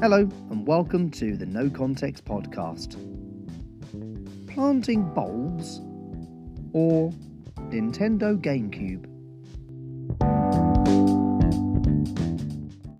Hello, and welcome to the No Context Podcast. Planting bulbs or Nintendo GameCube?